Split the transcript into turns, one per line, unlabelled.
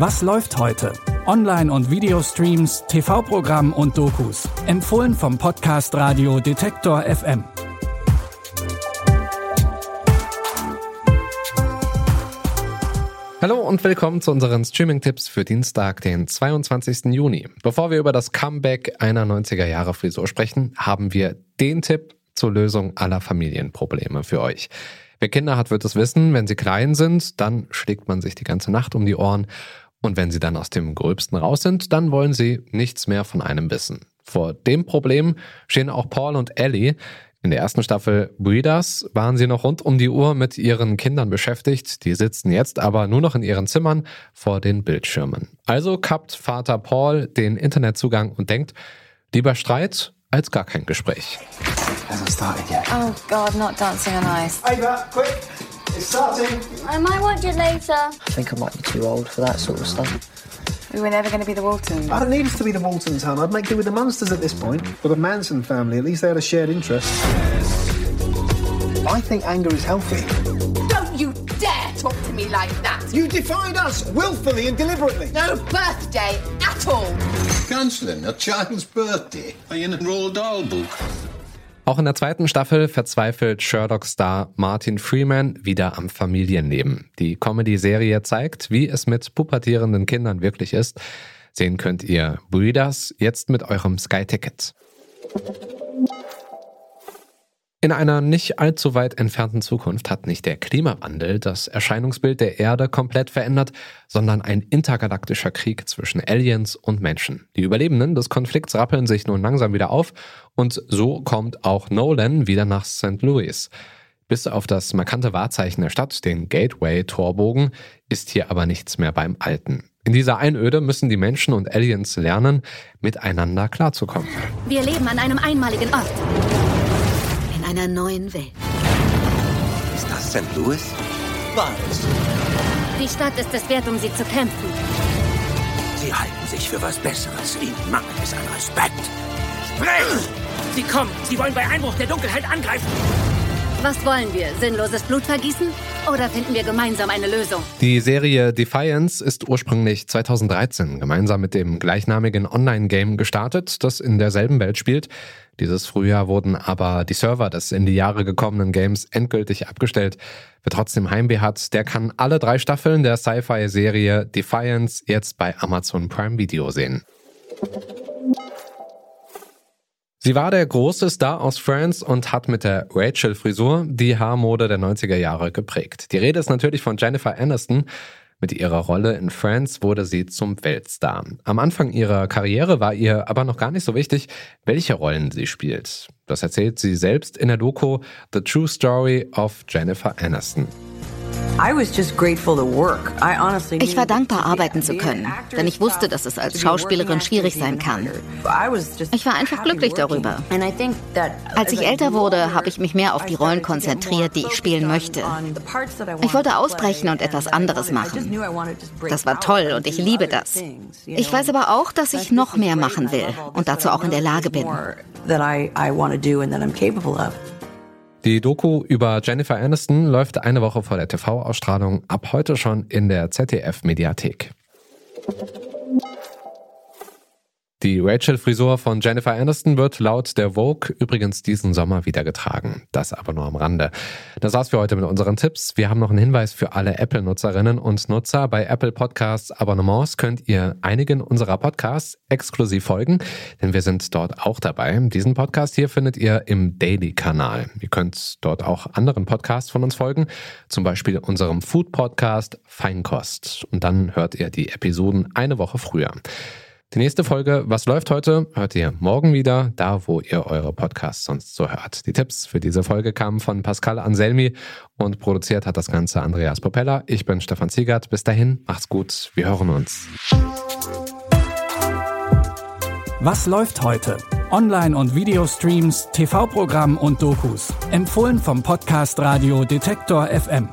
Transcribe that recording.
Was läuft heute? Online- und Videostreams, TV-Programm und Dokus. Empfohlen vom Podcast Radio Detektor FM.
Hallo und willkommen zu unseren Streaming-Tipps für Dienstag, den 22. Juni. Bevor wir über das Comeback einer 90er-Jahre-Frisur sprechen, haben wir den Tipp zur Lösung aller Familienprobleme für euch. Wer Kinder hat, wird es wissen, wenn sie klein sind, dann schlägt man sich die ganze Nacht um die Ohren. Und wenn sie dann aus dem Gröbsten raus sind, dann wollen sie nichts mehr von einem wissen. Vor dem Problem stehen auch Paul und Ellie. In der ersten Staffel Breeders waren sie noch rund um die Uhr mit ihren Kindern beschäftigt. Die sitzen jetzt aber nur noch in ihren Zimmern vor den Bildschirmen. Also kappt Vater Paul den Internetzugang und denkt, lieber Streit als gar kein Gespräch.
Oh God, not dancing on ice.
Ava, quick! It's starting.
I might watch it later.
I think I might be too old for that sort of stuff.
We were never going to be the Waltons.
I don't need us to be the Waltons, hon. I'd make do with the Munsters at this point. Or the Manson family. At least they had a shared interest. I think anger is healthy.
Don't you dare talk to me like that!
You defied us willfully and deliberately.
No birthday at all!
Cancelling a child's birthday Are you in a Roald Dahl book.
Auch in der zweiten Staffel verzweifelt Sherlock-Star Martin Freeman wieder am Familienleben. Die Comedy-Serie zeigt, wie es mit pubertierenden Kindern wirklich ist. Sehen könnt ihr Breeders jetzt mit eurem Sky-Ticket. In einer nicht allzu weit entfernten Zukunft hat nicht der Klimawandel das Erscheinungsbild der Erde komplett verändert, sondern ein intergalaktischer Krieg zwischen Aliens und Menschen. Die Überlebenden des Konflikts rappeln sich nun langsam wieder auf und so kommt auch Nolan wieder nach St. Louis. Bis auf das markante Wahrzeichen der Stadt, den Gateway-Torbogen, ist hier aber nichts mehr beim Alten. In dieser Einöde müssen die Menschen und Aliens lernen, miteinander klarzukommen.
Wir leben an einem einmaligen Ort. In einer neuen Welt.
Ist das St. Louis? Was?
Die Stadt ist es wert, um sie zu kämpfen.
Sie halten sich für was Besseres. Ihnen mangelt es an Respekt. Sprich! Sie kommen! Sie wollen bei Einbruch der Dunkelheit angreifen!
Was wollen wir? Sinnloses Blut vergießen? Oder finden wir gemeinsam eine Lösung?
Die Serie Defiance ist ursprünglich 2013 gemeinsam mit dem gleichnamigen Online-Game gestartet, das in derselben Welt spielt. Dieses Frühjahr wurden aber die Server des in die Jahre gekommenen Games endgültig abgestellt. Wer trotzdem Heimweh hat, der kann alle drei Staffeln der Sci-Fi-Serie Defiance jetzt bei Amazon Prime Video sehen. Sie war der große Star aus Friends und hat mit der Rachel-Frisur die Haarmode der 90er Jahre geprägt. Die Rede ist natürlich von Jennifer Aniston. Mit ihrer Rolle in Friends wurde sie zum Weltstar. Am Anfang ihrer Karriere war ihr aber noch gar nicht so wichtig, welche Rollen sie spielt. Das erzählt sie selbst in der Doku The True Story of Jennifer Aniston.
Ich war dankbar, arbeiten zu können, denn ich wusste, dass es als Schauspielerin schwierig sein kann. Ich war einfach glücklich darüber. Als ich älter wurde, habe ich mich mehr auf die Rollen konzentriert, die ich spielen möchte. Ich wollte ausbrechen und etwas anderes machen. Das war toll und ich liebe das. Ich weiß aber auch, dass ich noch mehr machen will und dazu auch in der Lage bin.
Die Doku über Jennifer Aniston läuft eine Woche vor der TV-Ausstrahlung ab heute schon in der ZDF-Mediathek. Die Rachel-Frisur von Jennifer Aniston wird laut der Vogue übrigens diesen Sommer wieder getragen. Das aber nur am Rande. Das war's für heute mit unseren Tipps. Wir haben noch einen Hinweis für alle Apple-Nutzerinnen und Nutzer. Bei Apple Podcasts Abonnements könnt ihr einigen unserer Podcasts exklusiv folgen, denn wir sind dort auch dabei. Diesen Podcast hier findet ihr im Daily-Kanal. Ihr könnt dort auch anderen Podcasts von uns folgen, zum Beispiel unserem Food-Podcast Feinkost. Und dann hört ihr die Episoden eine Woche früher. Die nächste Folge Was läuft heute? hört ihr morgen wieder, da wo ihr eure Podcasts sonst so hört. Die Tipps für diese Folge kamen von Pascal Anselmi und produziert hat das Ganze Andreas Popella. Ich bin Stefan Ziegert. Bis dahin, macht's gut. Wir hören uns.
Was läuft heute? Online- und Videostreams, TV-Programm und Dokus. Empfohlen vom Podcast Radio Detektor FM.